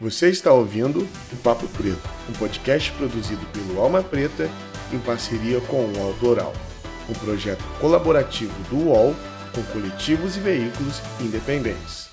Você está ouvindo o Papo Preto, um podcast produzido pelo Alma Preta em parceria com o Autoral, um projeto colaborativo do UOL com coletivos e veículos independentes.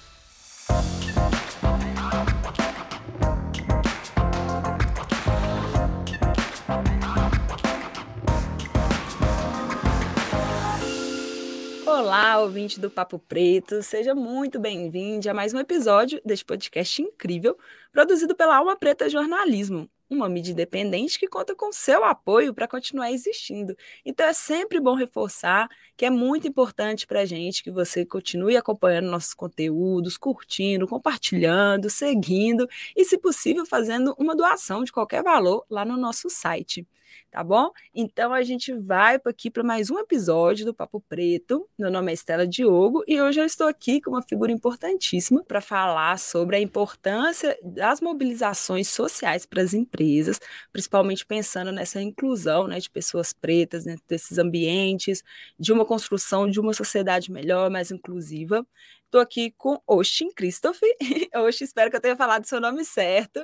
Ouvinte do Papo Preto, seja muito bem-vindo a mais um episódio deste podcast incrível, produzido pela Alma Preta Jornalismo, uma mídia independente que conta com seu apoio para continuar existindo. Então é sempre bom reforçar que é muito importante para a gente que você continue acompanhando nossos conteúdos, curtindo, compartilhando, seguindo e, se possível, fazendo uma doação de qualquer valor lá no nosso site tá bom? Então a gente vai aqui para mais um episódio do Papo Preto. Meu nome é Estela Diogo e hoje eu estou aqui com uma figura importantíssima para falar sobre a importância das mobilizações sociais para as empresas, principalmente pensando nessa inclusão né, de pessoas pretas dentro desses ambientes, de uma construção de uma sociedade melhor, mais inclusiva. Estou aqui com Oshin Christoph. Oshin, espero que eu tenha falado seu nome certo.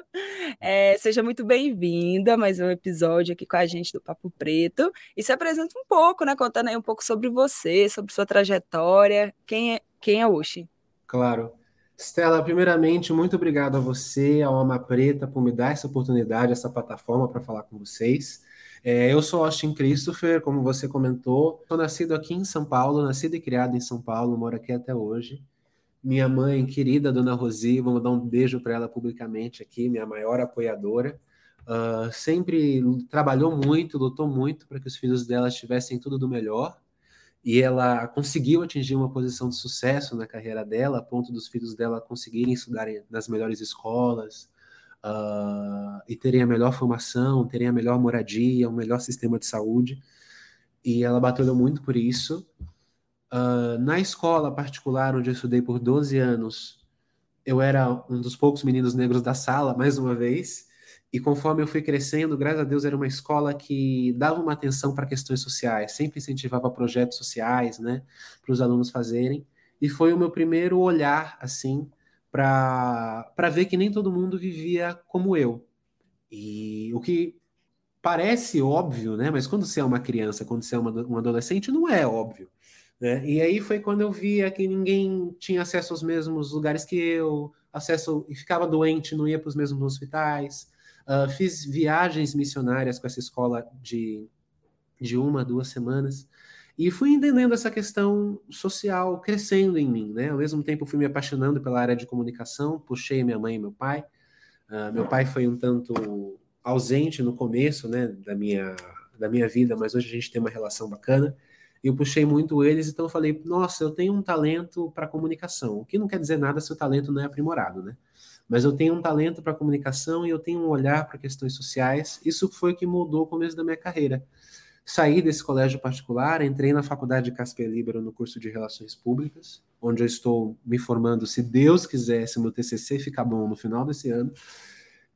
É, seja muito bem-vinda a mais um episódio aqui com a gente do Papo Preto. E se apresenta um pouco, né? Contando aí um pouco sobre você, sobre sua trajetória. Quem é, quem é Oshin? Claro. Stella, primeiramente, muito obrigado a você, ao Alma Preta, por me dar essa oportunidade, essa plataforma para falar com vocês. É, eu sou Austin Christopher, como você comentou. Sou nascido aqui em São Paulo, nascido e criado em São Paulo, moro aqui até hoje minha mãe querida, Dona Rosi, vamos dar um beijo para ela publicamente aqui, minha maior apoiadora. Uh, sempre trabalhou muito, lutou muito para que os filhos dela tivessem tudo do melhor. E ela conseguiu atingir uma posição de sucesso na carreira dela, a ponto dos filhos dela conseguirem estudar nas melhores escolas uh, e terem a melhor formação, terem a melhor moradia, o melhor sistema de saúde. E ela batalhou muito por isso. Uh, na escola particular, onde eu estudei por 12 anos, eu era um dos poucos meninos negros da sala, mais uma vez, e conforme eu fui crescendo, graças a Deus, era uma escola que dava uma atenção para questões sociais, sempre incentivava projetos sociais, né, para os alunos fazerem, e foi o meu primeiro olhar, assim, para ver que nem todo mundo vivia como eu. E o que parece óbvio, né, mas quando você é uma criança, quando você é uma, um adolescente, não é óbvio. Né? E aí foi quando eu via que ninguém tinha acesso aos mesmos lugares que eu, acesso e ficava doente, não ia para os mesmos hospitais. Uh, fiz viagens missionárias com essa escola de, de uma, duas semanas. E fui entendendo essa questão social crescendo em mim, né? Ao mesmo tempo fui me apaixonando pela área de comunicação, puxei minha mãe e meu pai. Uh, meu pai foi um tanto ausente no começo, né, da minha da minha vida, mas hoje a gente tem uma relação bacana eu puxei muito eles, então eu falei, nossa, eu tenho um talento para comunicação, o que não quer dizer nada se o talento não é aprimorado, né? Mas eu tenho um talento para comunicação e eu tenho um olhar para questões sociais. Isso foi o que mudou o começo da minha carreira. Saí desse colégio particular, entrei na faculdade de Casper Libero no curso de Relações Públicas, onde eu estou me formando, se Deus quiser, se meu TCC ficar bom no final desse ano.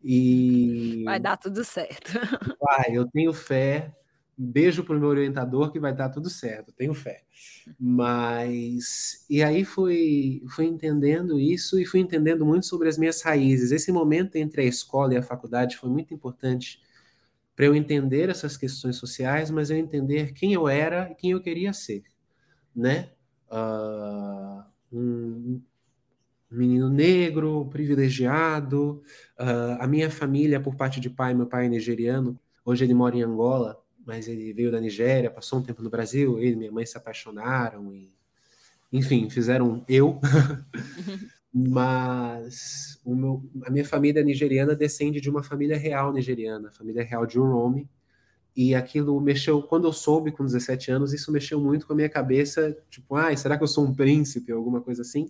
E vai dar tudo certo. Vai, eu tenho fé, beijo para o meu orientador que vai dar tudo certo, tenho fé. Mas e aí fui fui entendendo isso e fui entendendo muito sobre as minhas raízes. Esse momento entre a escola e a faculdade foi muito importante para eu entender essas questões sociais, mas eu entender quem eu era e quem eu queria ser, né? Uh, um menino negro, privilegiado. Uh, a minha família, por parte de pai, meu pai é nigeriano. Hoje ele mora em Angola mas ele veio da Nigéria, passou um tempo no Brasil, ele e minha mãe se apaixonaram e, enfim, fizeram eu. mas meu, a minha família nigeriana descende de uma família real nigeriana, família real de Uromi, e aquilo mexeu, quando eu soube com 17 anos, isso mexeu muito com a minha cabeça, tipo, ai, será que eu sou um príncipe, alguma coisa assim?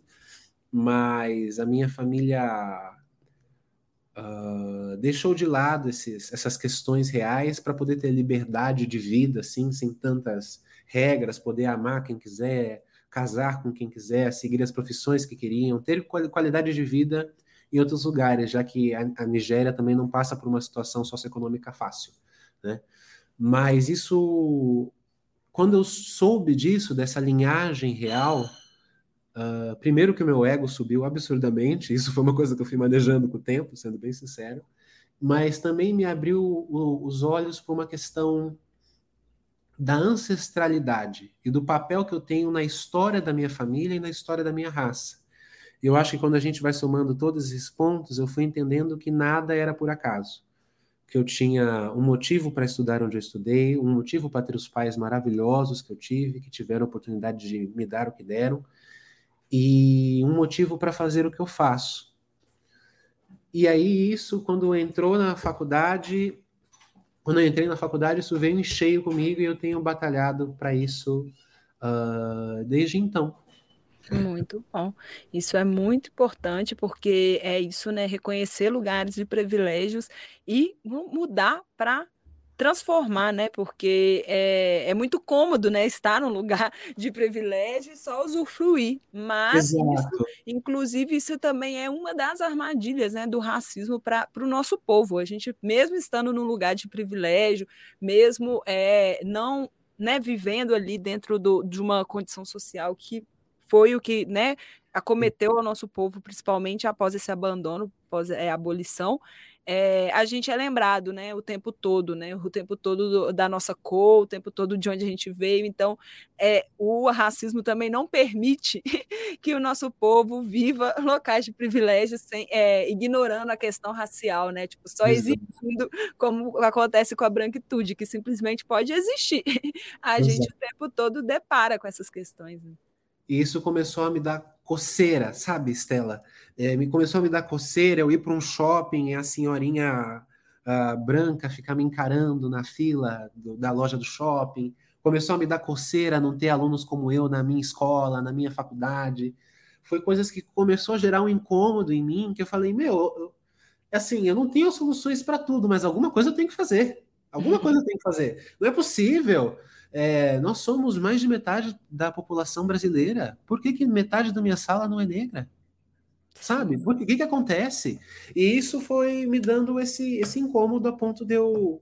Mas a minha família uh, deixou de lado esses, essas questões reais para poder ter liberdade de vida, assim, sem tantas regras, poder amar quem quiser, casar com quem quiser, seguir as profissões que queriam, ter qualidade de vida em outros lugares, já que a, a Nigéria também não passa por uma situação socioeconômica fácil, né? Mas isso, quando eu soube disso, dessa linhagem real, Uh, primeiro que o meu ego subiu absurdamente, isso foi uma coisa que eu fui manejando com o tempo, sendo bem sincero, mas também me abriu o, os olhos para uma questão da ancestralidade e do papel que eu tenho na história da minha família e na história da minha raça. Eu acho que quando a gente vai somando todos esses pontos, eu fui entendendo que nada era por acaso. Que eu tinha um motivo para estudar onde eu estudei, um motivo para ter os pais maravilhosos que eu tive, que tiveram a oportunidade de me dar o que deram, e um motivo para fazer o que eu faço. E aí, isso, quando entrou na faculdade, quando eu entrei na faculdade, isso veio em cheio comigo e eu tenho batalhado para isso uh, desde então. Muito bom. Isso é muito importante porque é isso, né? Reconhecer lugares de privilégios e mudar para transformar, né? Porque é, é muito cômodo, né? Estar num lugar de privilégio e só usufruir. Mas, isso, inclusive, isso também é uma das armadilhas né, do racismo para o nosso povo. A gente, mesmo estando num lugar de privilégio, mesmo é, não né, vivendo ali dentro do, de uma condição social que foi o que né, acometeu ao nosso povo, principalmente após esse abandono, após é, a abolição, é, a gente é lembrado, né, o tempo todo, né, o tempo todo do, da nossa cor, o tempo todo de onde a gente veio. Então, é, o racismo também não permite que o nosso povo viva locais de privilégio sem, é, ignorando a questão racial, né, tipo, só exigindo como acontece com a branquitude, que simplesmente pode existir. A Exato. gente o tempo todo depara com essas questões. Né? E isso começou a me dar coceira, sabe, Estela? É, me começou a me dar coceira, eu ir para um shopping e a senhorinha uh, branca ficar me encarando na fila do, da loja do shopping. Começou a me dar coceira não ter alunos como eu na minha escola, na minha faculdade. Foi coisas que começou a gerar um incômodo em mim, que eu falei, meu, eu, assim, eu não tenho soluções para tudo, mas alguma coisa eu tenho que fazer. Alguma coisa eu tenho que fazer. Não é possível é, nós somos mais de metade da população brasileira. Por que, que metade da minha sala não é negra? Sabe? O que, que acontece? E isso foi me dando esse, esse incômodo a ponto de eu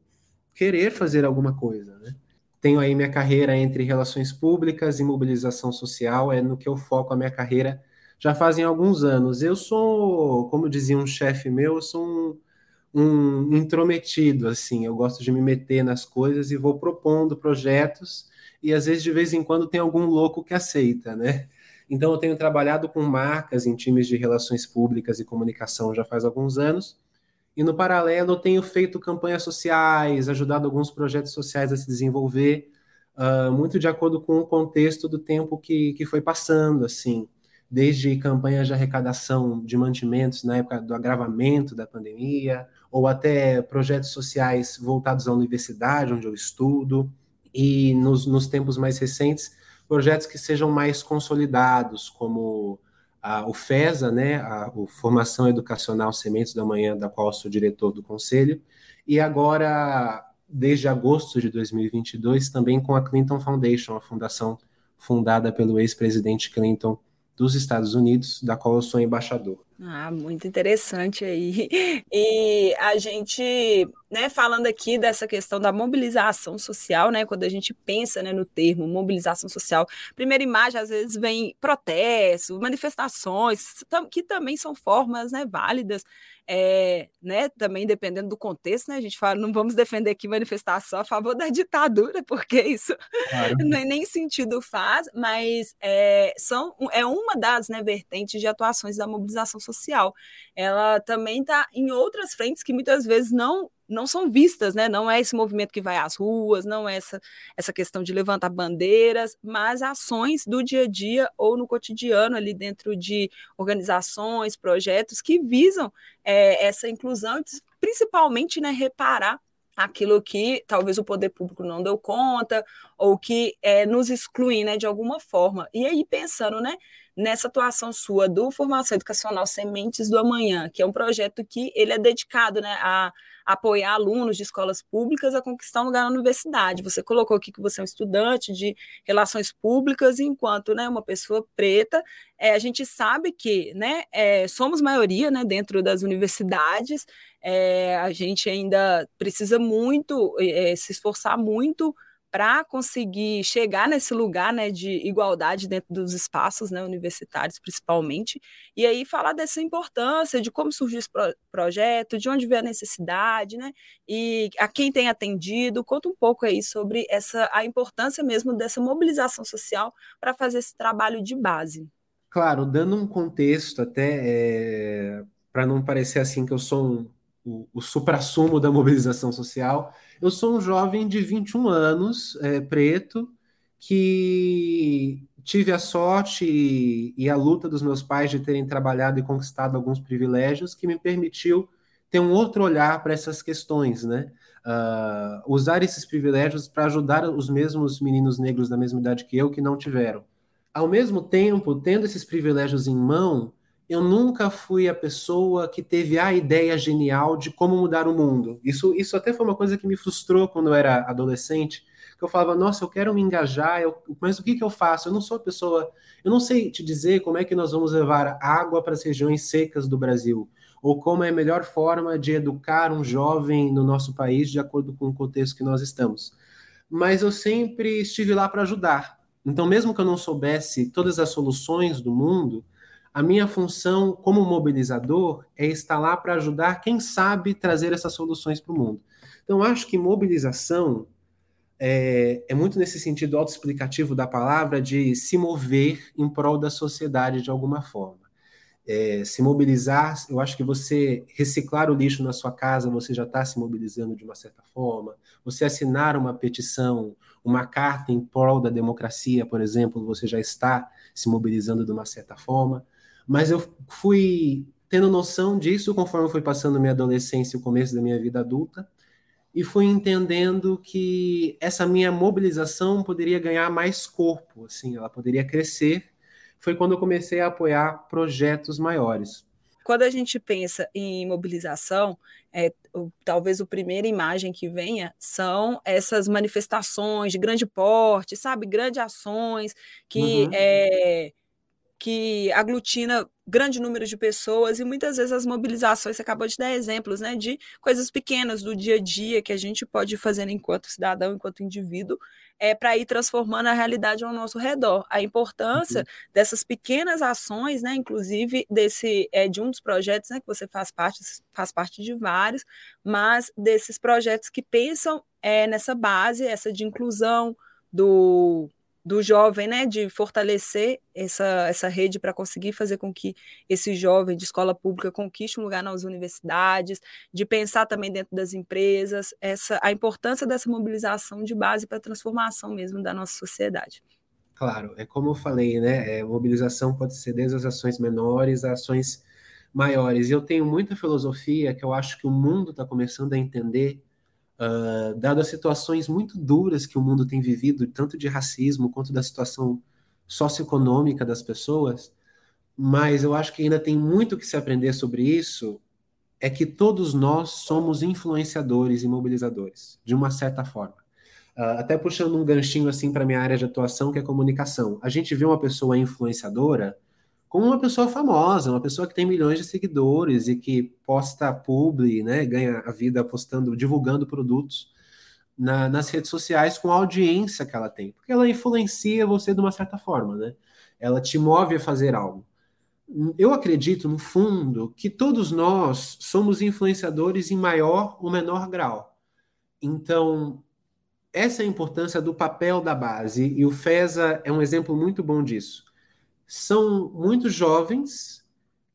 querer fazer alguma coisa. Né? Tenho aí minha carreira entre relações públicas e mobilização social, é no que eu foco a minha carreira já fazem alguns anos. Eu sou, como dizia um chefe meu, eu sou um um intrometido, assim, eu gosto de me meter nas coisas e vou propondo projetos e às vezes de vez em quando tem algum louco que aceita, né? Então eu tenho trabalhado com marcas em times de relações públicas e comunicação já faz alguns anos. E no paralelo eu tenho feito campanhas sociais, ajudado alguns projetos sociais a se desenvolver, uh, muito de acordo com o contexto do tempo que, que foi passando, assim desde campanhas de arrecadação de mantimentos na época do agravamento da pandemia, ou até projetos sociais voltados à universidade, onde eu estudo, e nos, nos tempos mais recentes, projetos que sejam mais consolidados, como a, o FESA, né, a, Formação Educacional Sementes da Manhã, da qual sou diretor do conselho, e agora, desde agosto de 2022, também com a Clinton Foundation, a fundação fundada pelo ex-presidente Clinton dos Estados Unidos, da qual eu sou embaixador. Ah, muito interessante aí. E a gente, né, falando aqui dessa questão da mobilização social, né, quando a gente pensa, né, no termo mobilização social, primeira imagem às vezes vem protestos, manifestações, que também são formas, né, válidas é, né, também dependendo do contexto, né, a gente fala, não vamos defender aqui manifestação a favor da ditadura, porque isso claro. nem, nem sentido faz, mas é, são, é uma das né, vertentes de atuações da mobilização social. Ela também está em outras frentes que muitas vezes não não são vistas, né? Não é esse movimento que vai às ruas, não é essa, essa questão de levantar bandeiras, mas ações do dia a dia ou no cotidiano ali dentro de organizações, projetos que visam é, essa inclusão, principalmente, né, reparar aquilo que talvez o poder público não deu conta ou que é, nos exclui, né, de alguma forma. E aí pensando, né, nessa atuação sua do Formação Educacional Sementes do Amanhã, que é um projeto que ele é dedicado, né, a apoiar alunos de escolas públicas a conquistar um lugar na universidade. Você colocou aqui que você é um estudante de relações públicas, enquanto né, uma pessoa preta, é, a gente sabe que né, é, somos maioria né, dentro das universidades, é, a gente ainda precisa muito é, se esforçar muito para conseguir chegar nesse lugar né, de igualdade dentro dos espaços né, universitários, principalmente, e aí falar dessa importância, de como surgiu esse pro projeto, de onde veio a necessidade, né, e a quem tem atendido. Conta um pouco aí sobre essa, a importância mesmo dessa mobilização social para fazer esse trabalho de base. Claro, dando um contexto até é, para não parecer assim que eu sou um, o, o supra-sumo da mobilização social, eu sou um jovem de 21 anos, é, preto, que tive a sorte e, e, a luta dos meus pais de terem trabalhado e conquistado alguns privilégios que me permitiu ter um outro olhar para essas questões, né? Uh, usar esses privilégios para ajudar os mesmos meninos negros da mesma idade que eu que não tiveram. Ao mesmo tempo, tendo esses privilégios em mão, eu nunca fui a pessoa que teve a ideia genial de como mudar o mundo. Isso, isso até foi uma coisa que me frustrou quando eu era adolescente, que eu falava, nossa, eu quero me engajar, eu, mas o que, que eu faço? Eu não sou a pessoa, eu não sei te dizer como é que nós vamos levar água para as regiões secas do Brasil, ou como é a melhor forma de educar um jovem no nosso país de acordo com o contexto que nós estamos. Mas eu sempre estive lá para ajudar. Então, mesmo que eu não soubesse todas as soluções do mundo, a minha função como mobilizador é estar lá para ajudar quem sabe trazer essas soluções para o mundo. Então, acho que mobilização é, é muito nesse sentido autoexplicativo da palavra de se mover em prol da sociedade de alguma forma. É, se mobilizar, eu acho que você reciclar o lixo na sua casa, você já está se mobilizando de uma certa forma. Você assinar uma petição, uma carta em prol da democracia, por exemplo, você já está se mobilizando de uma certa forma. Mas eu fui tendo noção disso conforme fui passando minha adolescência e o começo da minha vida adulta, e fui entendendo que essa minha mobilização poderia ganhar mais corpo, assim, ela poderia crescer. Foi quando eu comecei a apoiar projetos maiores. Quando a gente pensa em mobilização, é, talvez a primeira imagem que venha são essas manifestações de grande porte, sabe? Grandes ações que uhum. é, que aglutina grande número de pessoas e muitas vezes as mobilizações, você acabou de dar exemplos, né, de coisas pequenas do dia a dia que a gente pode fazer enquanto cidadão, enquanto indivíduo, é para ir transformando a realidade ao nosso redor. A importância uhum. dessas pequenas ações, né, inclusive desse é de um dos projetos, né, que você faz parte, faz parte de vários, mas desses projetos que pensam é, nessa base, essa de inclusão do do jovem, né, de fortalecer essa, essa rede para conseguir fazer com que esse jovem de escola pública conquiste um lugar nas universidades, de pensar também dentro das empresas, essa a importância dessa mobilização de base para a transformação mesmo da nossa sociedade. Claro, é como eu falei, né, é, mobilização pode ser desde as ações menores a ações maiores. E eu tenho muita filosofia que eu acho que o mundo está começando a entender Uh, dado as situações muito duras que o mundo tem vivido, tanto de racismo quanto da situação socioeconômica das pessoas, mas eu acho que ainda tem muito que se aprender sobre isso, é que todos nós somos influenciadores e mobilizadores, de uma certa forma. Uh, até puxando um ganchinho assim para minha área de atuação, que é comunicação. A gente vê uma pessoa influenciadora, como uma pessoa famosa, uma pessoa que tem milhões de seguidores e que posta publi, né, ganha a vida postando, divulgando produtos na, nas redes sociais com a audiência que ela tem, porque ela influencia você de uma certa forma, né? Ela te move a fazer algo. Eu acredito, no fundo, que todos nós somos influenciadores em maior ou menor grau. Então, essa é a importância do papel da base, e o FESA é um exemplo muito bom disso são muitos jovens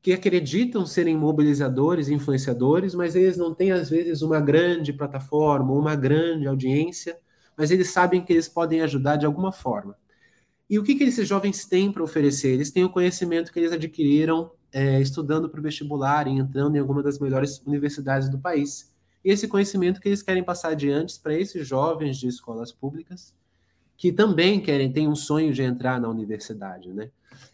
que acreditam serem mobilizadores, influenciadores, mas eles não têm, às vezes, uma grande plataforma, uma grande audiência, mas eles sabem que eles podem ajudar de alguma forma. E o que, que esses jovens têm para oferecer? Eles têm o conhecimento que eles adquiriram é, estudando para o vestibular e entrando em alguma das melhores universidades do país. E esse conhecimento que eles querem passar adiante para esses jovens de escolas públicas que também querem, têm um sonho de entrar na universidade, né?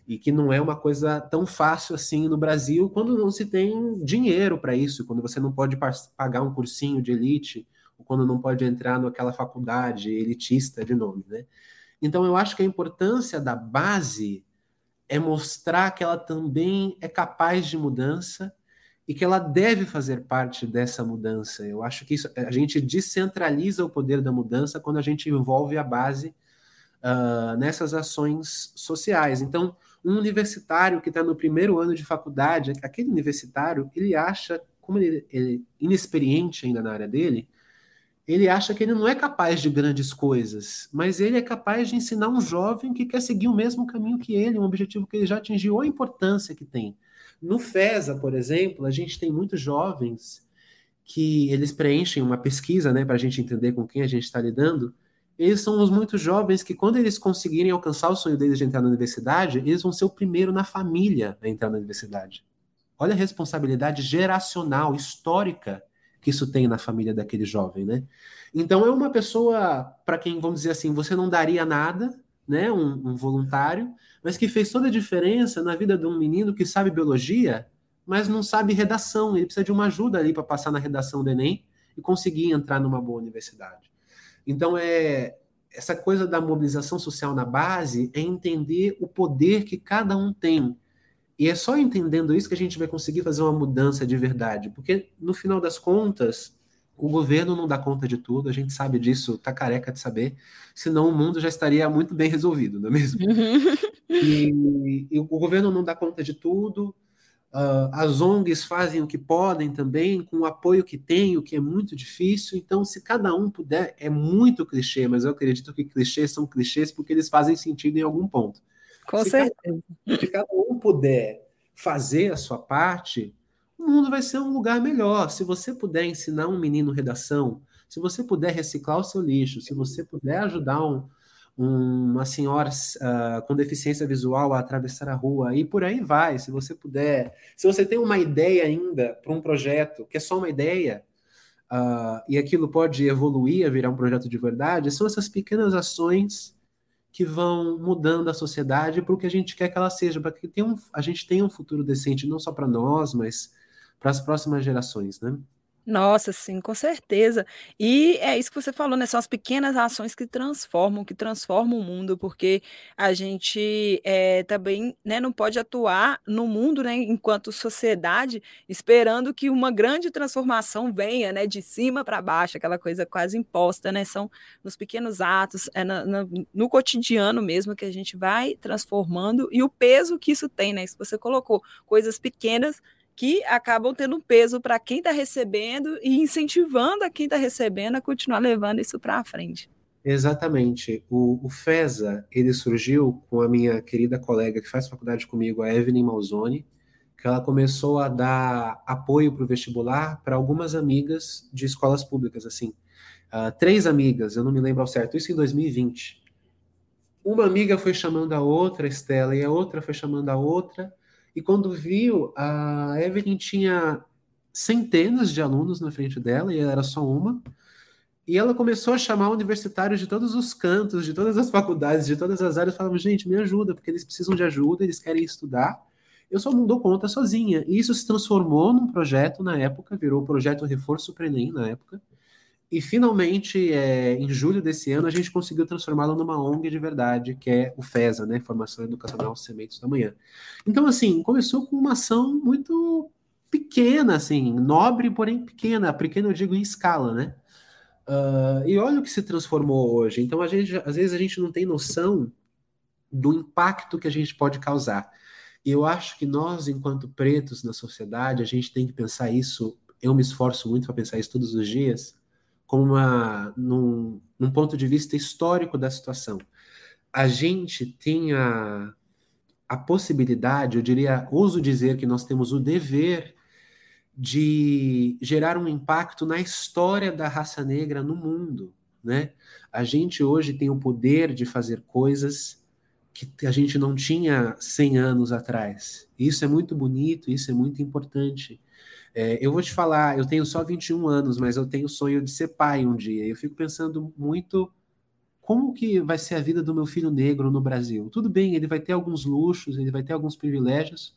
E que não é uma coisa tão fácil assim no Brasil quando não se tem dinheiro para isso, quando você não pode pagar um cursinho de elite, ou quando não pode entrar naquela faculdade elitista de nome, né? Então eu acho que a importância da base é mostrar que ela também é capaz de mudança, e que ela deve fazer parte dessa mudança. Eu acho que isso, a gente descentraliza o poder da mudança quando a gente envolve a base uh, nessas ações sociais. Então, um universitário que está no primeiro ano de faculdade, aquele universitário, ele acha, como ele, ele é inexperiente ainda na área dele, ele acha que ele não é capaz de grandes coisas, mas ele é capaz de ensinar um jovem que quer seguir o mesmo caminho que ele, um objetivo que ele já atingiu, a importância que tem. No FESA, por exemplo, a gente tem muitos jovens que eles preenchem uma pesquisa, né, para a gente entender com quem a gente está lidando. Eles são os muitos jovens que, quando eles conseguirem alcançar o sonho deles de entrar na universidade, eles vão ser o primeiro na família a entrar na universidade. Olha a responsabilidade geracional, histórica que isso tem na família daquele jovem, né? Então é uma pessoa para quem vamos dizer assim, você não daria nada, né? Um, um, voluntário, mas que fez toda a diferença na vida de um menino que sabe biologia, mas não sabe redação. Ele precisa de uma ajuda ali para passar na redação do Enem e conseguir entrar numa boa universidade. Então é essa coisa da mobilização social na base é entender o poder que cada um tem e é só entendendo isso que a gente vai conseguir fazer uma mudança de verdade, porque no final das contas, o governo não dá conta de tudo, a gente sabe disso, tá careca de saber, senão o mundo já estaria muito bem resolvido, não é mesmo? Uhum. E, e, o governo não dá conta de tudo, uh, as ONGs fazem o que podem também, com o apoio que tem, o que é muito difícil, então se cada um puder, é muito clichê, mas eu acredito que clichês são clichês porque eles fazem sentido em algum ponto. Com se certeza. Cada, se cada um puder fazer a sua parte, o mundo vai ser um lugar melhor. Se você puder ensinar um menino redação, se você puder reciclar o seu lixo, se você puder ajudar um, um, uma senhora uh, com deficiência visual a atravessar a rua e por aí vai. Se você puder, se você tem uma ideia ainda para um projeto que é só uma ideia uh, e aquilo pode evoluir a virar um projeto de verdade, são essas pequenas ações que vão mudando a sociedade para o que a gente quer que ela seja, para que um, a gente tenha um futuro decente, não só para nós, mas para as próximas gerações, né? Nossa, sim, com certeza. E é isso que você falou, né? São as pequenas ações que transformam, que transformam o mundo, porque a gente é, também né, não pode atuar no mundo, né, enquanto sociedade, esperando que uma grande transformação venha, né, de cima para baixo, aquela coisa quase imposta, né? São nos pequenos atos, é no, no, no cotidiano mesmo que a gente vai transformando e o peso que isso tem, né? Isso você colocou, coisas pequenas que acabam tendo peso para quem está recebendo e incentivando a quem está recebendo a continuar levando isso para frente. Exatamente. O, o, FESA, ele surgiu com a minha querida colega que faz faculdade comigo, a Evelyn Malzoni, que ela começou a dar apoio para o vestibular para algumas amigas de escolas públicas, assim. Uh, três amigas, eu não me lembro ao certo, isso em 2020. Uma amiga foi chamando a outra, Estela, e a outra foi chamando a outra, e quando viu, a Evelyn tinha centenas de alunos na frente dela e ela era só uma. E ela começou a chamar universitários de todos os cantos, de todas as faculdades, de todas as áreas, falando: gente, me ajuda, porque eles precisam de ajuda, eles querem estudar. Eu só não dou conta sozinha. E isso se transformou num projeto na época, virou o projeto Reforço para Enem na época. E finalmente, é, em julho desse ano, a gente conseguiu transformá-lo numa ONG de verdade, que é o FESA, né? Formação Educacional Sementes da Manhã. Então, assim, começou com uma ação muito pequena, assim, nobre, porém pequena. Pequena eu digo em escala, né? Uh, e olha o que se transformou hoje. Então, a gente, às vezes a gente não tem noção do impacto que a gente pode causar. E eu acho que nós, enquanto pretos na sociedade, a gente tem que pensar isso. Eu me esforço muito para pensar isso todos os dias como uma, num, num ponto de vista histórico da situação. A gente tem a, a possibilidade, eu diria, ouso dizer que nós temos o dever de gerar um impacto na história da raça negra no mundo, né? A gente hoje tem o poder de fazer coisas que a gente não tinha 100 anos atrás. Isso é muito bonito, isso é muito importante. É, eu vou te falar, eu tenho só 21 anos, mas eu tenho o sonho de ser pai um dia. Eu fico pensando muito como que vai ser a vida do meu filho negro no Brasil. Tudo bem, ele vai ter alguns luxos, ele vai ter alguns privilégios,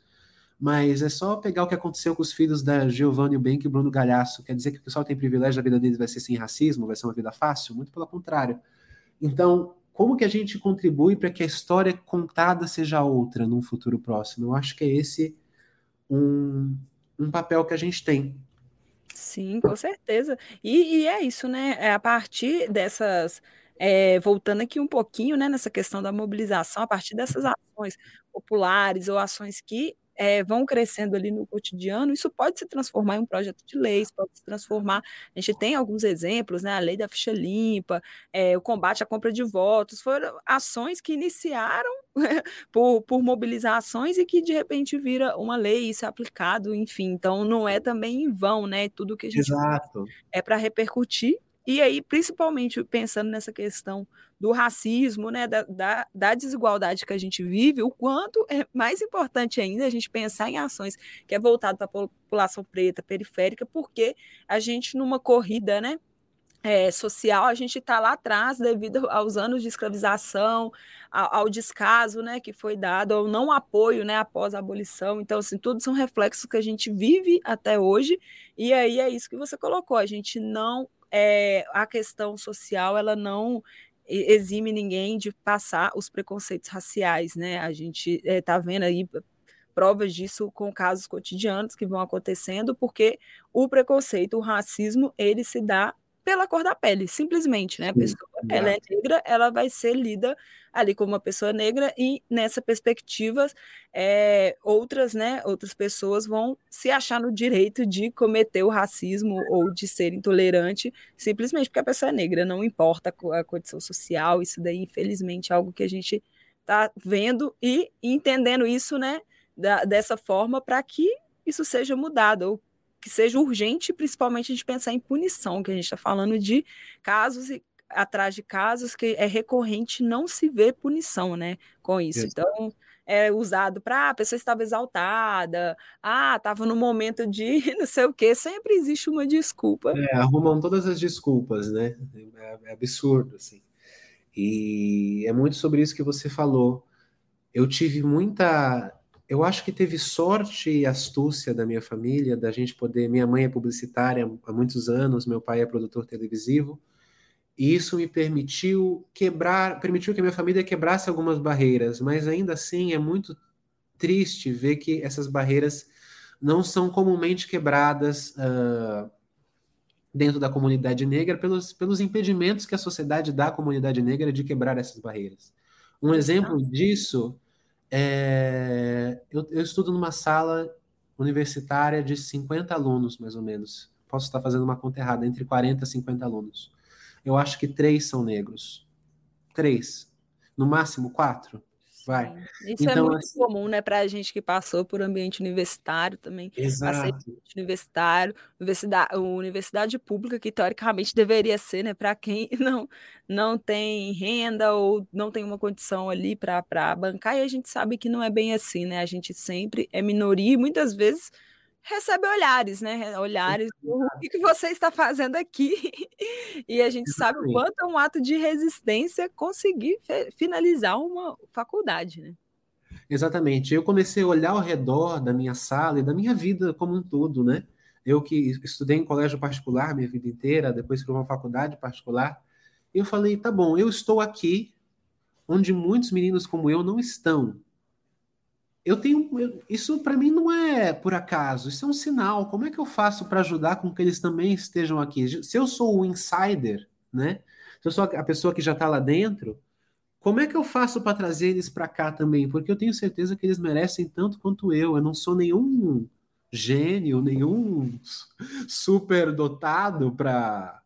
mas é só pegar o que aconteceu com os filhos da Giovanni Bank e Bruno Galhaço. Quer dizer que o pessoal tem privilégio, a vida deles vai ser sem racismo, vai ser uma vida fácil? Muito pelo contrário. Então, como que a gente contribui para que a história contada seja outra num futuro próximo? Eu acho que é esse um, um papel que a gente tem. Sim, com certeza. E, e é isso, né? É a partir dessas. É, voltando aqui um pouquinho, né, nessa questão da mobilização, a partir dessas ações populares ou ações que é, vão crescendo ali no cotidiano, isso pode se transformar em um projeto de leis, pode se transformar. A gente tem alguns exemplos, né? A lei da ficha limpa, é, o combate à compra de votos, foram ações que iniciaram por, por mobilizações e que de repente vira uma lei, isso é aplicado, enfim. Então não é também em vão, né? Tudo que a gente Exato. é para repercutir. E aí, principalmente pensando nessa questão do racismo, né, da, da, da, desigualdade que a gente vive, o quanto é mais importante ainda a gente pensar em ações que é voltado para a população preta, periférica, porque a gente, numa corrida, né, é, social, a gente está lá atrás devido aos anos de escravização, ao, ao, descaso né, que foi dado, ao não apoio né, após a abolição. Então, assim, tudo são reflexos que a gente vive até hoje, e aí é isso que você colocou, a gente não. É, a questão social ela não exime ninguém de passar os preconceitos raciais, né? A gente está eh, vendo aí provas disso com casos cotidianos que vão acontecendo, porque o preconceito, o racismo, ele se dá pela cor da pele, simplesmente, né? A pessoa, ela é negra, ela vai ser lida ali como uma pessoa negra e nessa perspectiva é, outras, né, outras pessoas vão se achar no direito de cometer o racismo ou de ser intolerante simplesmente porque a pessoa é negra, não importa a condição social, isso daí infelizmente é algo que a gente está vendo e entendendo isso, né, da, dessa forma para que isso seja mudado, ou que seja urgente, principalmente a gente pensar em punição, que a gente está falando de casos e atrás de casos que é recorrente não se vê punição, né, com isso. Então, é usado para ah, a pessoa estava exaltada, ah, estava no momento de não sei o quê, sempre existe uma desculpa. É, arrumam todas as desculpas, né? É, é absurdo, assim. E é muito sobre isso que você falou. Eu tive muita eu acho que teve sorte e astúcia da minha família, da gente poder. Minha mãe é publicitária há muitos anos, meu pai é produtor televisivo, e isso me permitiu quebrar, permitiu que a minha família quebrasse algumas barreiras, mas ainda assim é muito triste ver que essas barreiras não são comumente quebradas uh, dentro da comunidade negra pelos, pelos impedimentos que a sociedade dá à comunidade negra de quebrar essas barreiras. Um exemplo disso é, eu, eu, estudo numa sala universitária de 50 alunos, mais ou menos. Posso estar fazendo uma conta errada, entre 40 e 50 alunos. Eu acho que três são negros. Três. No máximo quatro. Vai. Isso é então, é muito assim, comum, né, para a gente que passou por ambiente universitário também. Exato. Universitário, universidade, universidade pública, que teoricamente deveria ser, né, para quem não, não tem renda ou não tem uma condição ali para bancar, e a gente sabe que não é bem assim, né? A gente sempre é minoria e muitas vezes recebe olhares, né? Olhares o que, que você está fazendo aqui. e a gente sabe o quanto é um ato de resistência conseguir finalizar uma faculdade, né? Exatamente. Eu comecei a olhar ao redor da minha sala e da minha vida como um todo, né? Eu que estudei em colégio particular minha vida inteira, depois fui uma faculdade particular, eu falei, tá bom, eu estou aqui onde muitos meninos como eu não estão eu tenho. isso para mim não é por acaso, isso é um sinal. Como é que eu faço para ajudar com que eles também estejam aqui? Se eu sou o insider, né? Se eu sou a pessoa que já está lá dentro, como é que eu faço para trazer eles para cá também? Porque eu tenho certeza que eles merecem tanto quanto eu. Eu não sou nenhum gênio, nenhum super dotado para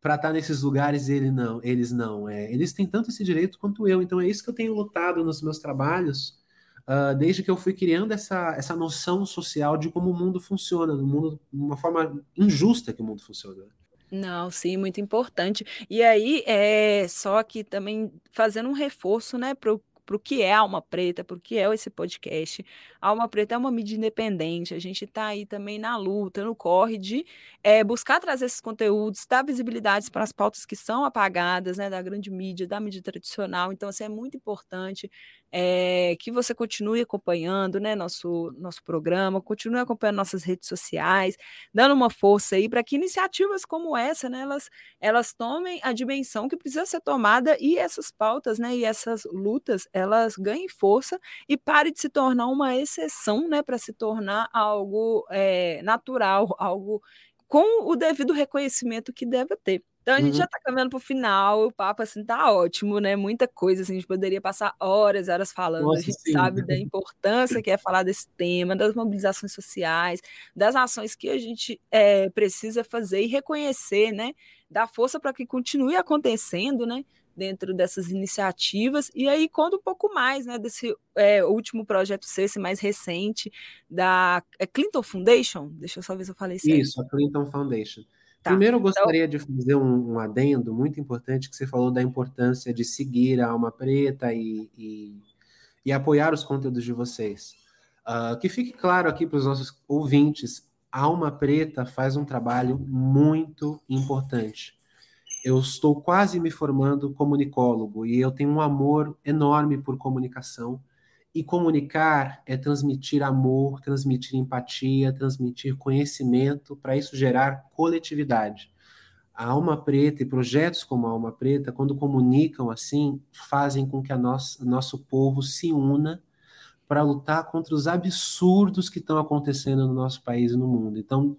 para estar tá nesses lugares ele não, eles não. É, eles têm tanto esse direito quanto eu. Então é isso que eu tenho lutado nos meus trabalhos uh, desde que eu fui criando essa, essa noção social de como o mundo funciona, no mundo, uma forma injusta que o mundo funciona. Não, sim, muito importante. E aí, é só que também fazendo um reforço, né, para o para o que é Alma Preta, para o que é esse podcast. Alma Preta é uma mídia independente, a gente está aí também na luta, no corre de é, buscar trazer esses conteúdos, dar visibilidade para as pautas que são apagadas, né, da grande mídia, da mídia tradicional. Então, assim, é muito importante é, que você continue acompanhando né, nosso, nosso programa, continue acompanhando nossas redes sociais, dando uma força aí para que iniciativas como essa, né, elas, elas tomem a dimensão que precisa ser tomada e essas pautas, né, e essas lutas, elas ganhem força e pare de se tornar uma exceção, né, para se tornar algo é, natural, algo com o devido reconhecimento que deve ter. Então a gente uhum. já está caminhando para o final, o papo assim tá ótimo, né? Muita coisa, assim, a gente poderia passar horas, horas falando. Nossa, a gente sim. sabe da importância que é falar desse tema, das mobilizações sociais, das ações que a gente é, precisa fazer e reconhecer, né? Dar força para que continue acontecendo, né? Dentro dessas iniciativas, e aí conta um pouco mais né, desse é, último projeto seu, esse mais recente, da é Clinton Foundation. Deixa eu só ver se eu falei isso. Isso, a Clinton Foundation. Tá. Primeiro, eu então gostaria então... de fazer um, um, adendo muito importante que você falou da importância de seguir a Alma Preta e, e, e apoiar os conteúdos de vocês. Uh, que fique claro aqui para os nossos ouvintes, a Alma Preta faz um trabalho muito importante. Eu estou quase me formando comunicólogo e eu tenho um amor enorme por comunicação. E comunicar é transmitir amor, transmitir empatia, transmitir conhecimento, para isso gerar coletividade. A Alma Preta e projetos como a Alma Preta, quando comunicam assim, fazem com que a nosso, nosso povo se una para lutar contra os absurdos que estão acontecendo no nosso país e no mundo. Então,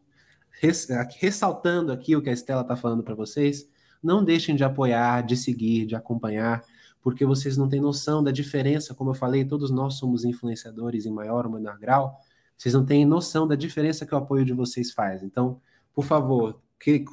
ressaltando aqui o que a Estela está falando para vocês, não deixem de apoiar, de seguir, de acompanhar porque vocês não têm noção da diferença, como eu falei, todos nós somos influenciadores em maior ou menor grau, vocês não têm noção da diferença que o apoio de vocês faz. Então, por favor, que,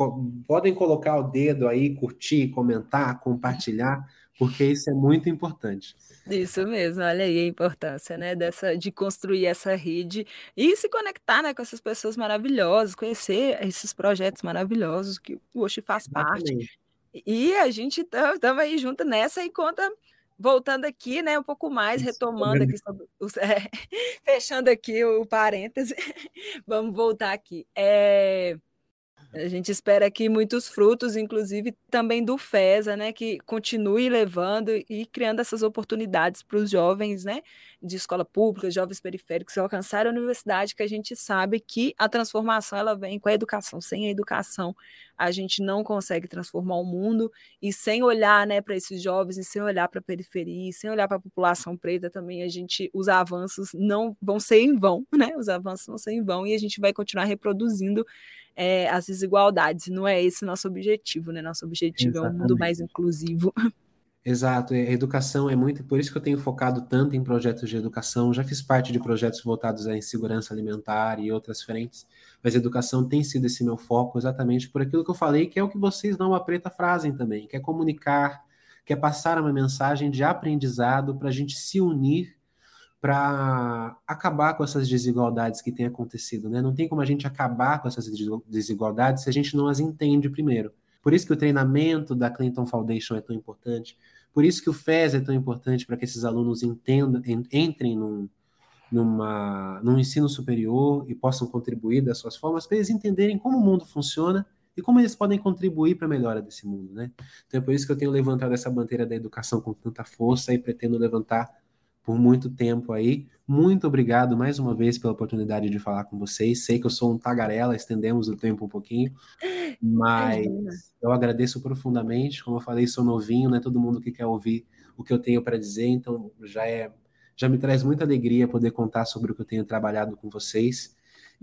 podem colocar o dedo aí, curtir, comentar, compartilhar, porque isso é muito importante. Isso mesmo, olha aí a importância, né, dessa de construir essa rede e se conectar, né, com essas pessoas maravilhosas, conhecer esses projetos maravilhosos que o Oxi faz Exatamente. parte. E a gente estava tá, aí junto nessa e conta, voltando aqui, né, um pouco mais, retomando aqui, sobre, é, fechando aqui o parêntese, vamos voltar aqui. É, a gente espera aqui muitos frutos, inclusive também do FESA, né, que continue levando e criando essas oportunidades para os jovens, né, de escola pública, jovens periféricos, alcançarem a universidade, que a gente sabe que a transformação ela vem com a educação. Sem a educação, a gente não consegue transformar o mundo e sem olhar, né, para esses jovens e sem olhar para a periferia, sem olhar para a população preta também, a gente os avanços não vão ser em vão, né? Os avanços vão ser em vão e a gente vai continuar reproduzindo é, as desigualdades. Não é esse nosso objetivo, né? Nosso objetivo Exatamente. é um mundo mais inclusivo. Exato, a educação é muito, por isso que eu tenho focado tanto em projetos de educação, já fiz parte de projetos voltados à insegurança alimentar e outras frentes, mas a educação tem sido esse meu foco exatamente por aquilo que eu falei, que é o que vocês não a preta também, que é comunicar, que é passar uma mensagem de aprendizado para a gente se unir para acabar com essas desigualdades que têm acontecido, né? Não tem como a gente acabar com essas desigualdades se a gente não as entende primeiro. Por isso que o treinamento da Clinton Foundation é tão importante, por isso que o FES é tão importante para que esses alunos entendam, entrem num, numa, num ensino superior e possam contribuir das suas formas, para eles entenderem como o mundo funciona e como eles podem contribuir para a melhora desse mundo, né? Então é por isso que eu tenho levantado essa bandeira da educação com tanta força e pretendo levantar por muito tempo aí. Muito obrigado mais uma vez pela oportunidade de falar com vocês. Sei que eu sou um tagarela, estendemos o tempo um pouquinho, mas eu agradeço profundamente. Como eu falei, sou novinho, não é todo mundo que quer ouvir o que eu tenho para dizer, então já é já me traz muita alegria poder contar sobre o que eu tenho trabalhado com vocês.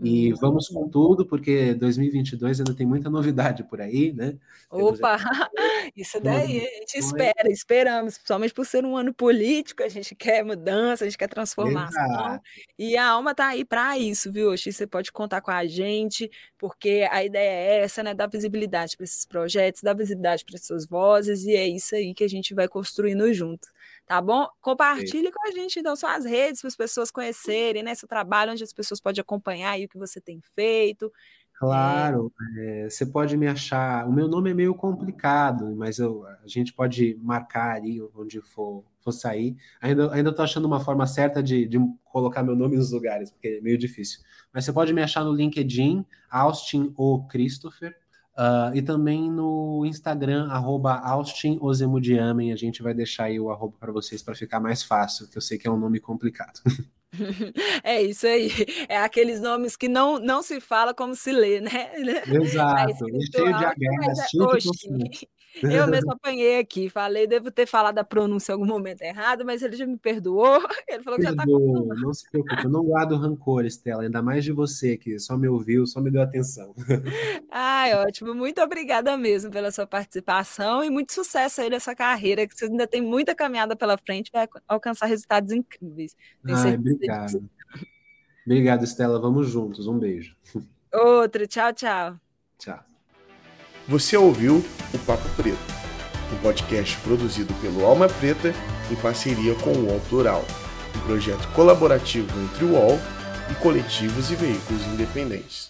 E vamos com tudo, porque 2022 ainda tem muita novidade por aí, né? Opa, isso daí a gente espera, esperamos, principalmente por ser um ano político, a gente quer mudança, a gente quer transformação. Exato. E a alma tá aí para isso, viu? Oxi, você pode contar com a gente, porque a ideia é essa, né? Dar visibilidade para esses projetos, dar visibilidade para essas vozes, e é isso aí que a gente vai construindo junto tá bom? Compartilhe Sim. com a gente, então, suas redes, para as pessoas conhecerem, né? Seu trabalho, onde as pessoas podem acompanhar aí o que você tem feito. Claro, é... É, você pode me achar. O meu nome é meio complicado, mas eu, a gente pode marcar ali onde for, for sair. Ainda, ainda tô achando uma forma certa de, de colocar meu nome nos lugares, porque é meio difícil. Mas você pode me achar no LinkedIn, Austin ou Christopher. Uh, e também no Instagram, arroba Austin Ozemudiamen. A gente vai deixar aí o arroba para vocês para ficar mais fácil, que eu sei que é um nome complicado. É isso aí. É aqueles nomes que não, não se fala como se lê, né? Exato. É cheio de H, cheio de eu mesmo apanhei aqui, falei, devo ter falado a pronúncia em algum momento errado, mas ele já me perdoou. Ele falou Perdoa, que já tá Não se preocupe, eu não guardo rancor, Estela, ainda mais de você que só me ouviu, só me deu atenção. Ai, ótimo. Muito obrigada mesmo pela sua participação e muito sucesso aí nessa carreira, que você ainda tem muita caminhada pela frente, vai alcançar resultados incríveis. Tenho Ai, obrigado. Obrigado, Estela. Vamos juntos. Um beijo. Outro. Tchau, tchau. Tchau. Você ouviu o Papo Preto, um podcast produzido pelo Alma Preta em parceria com o UOL Plural, um projeto colaborativo entre o UOL e coletivos e veículos independentes.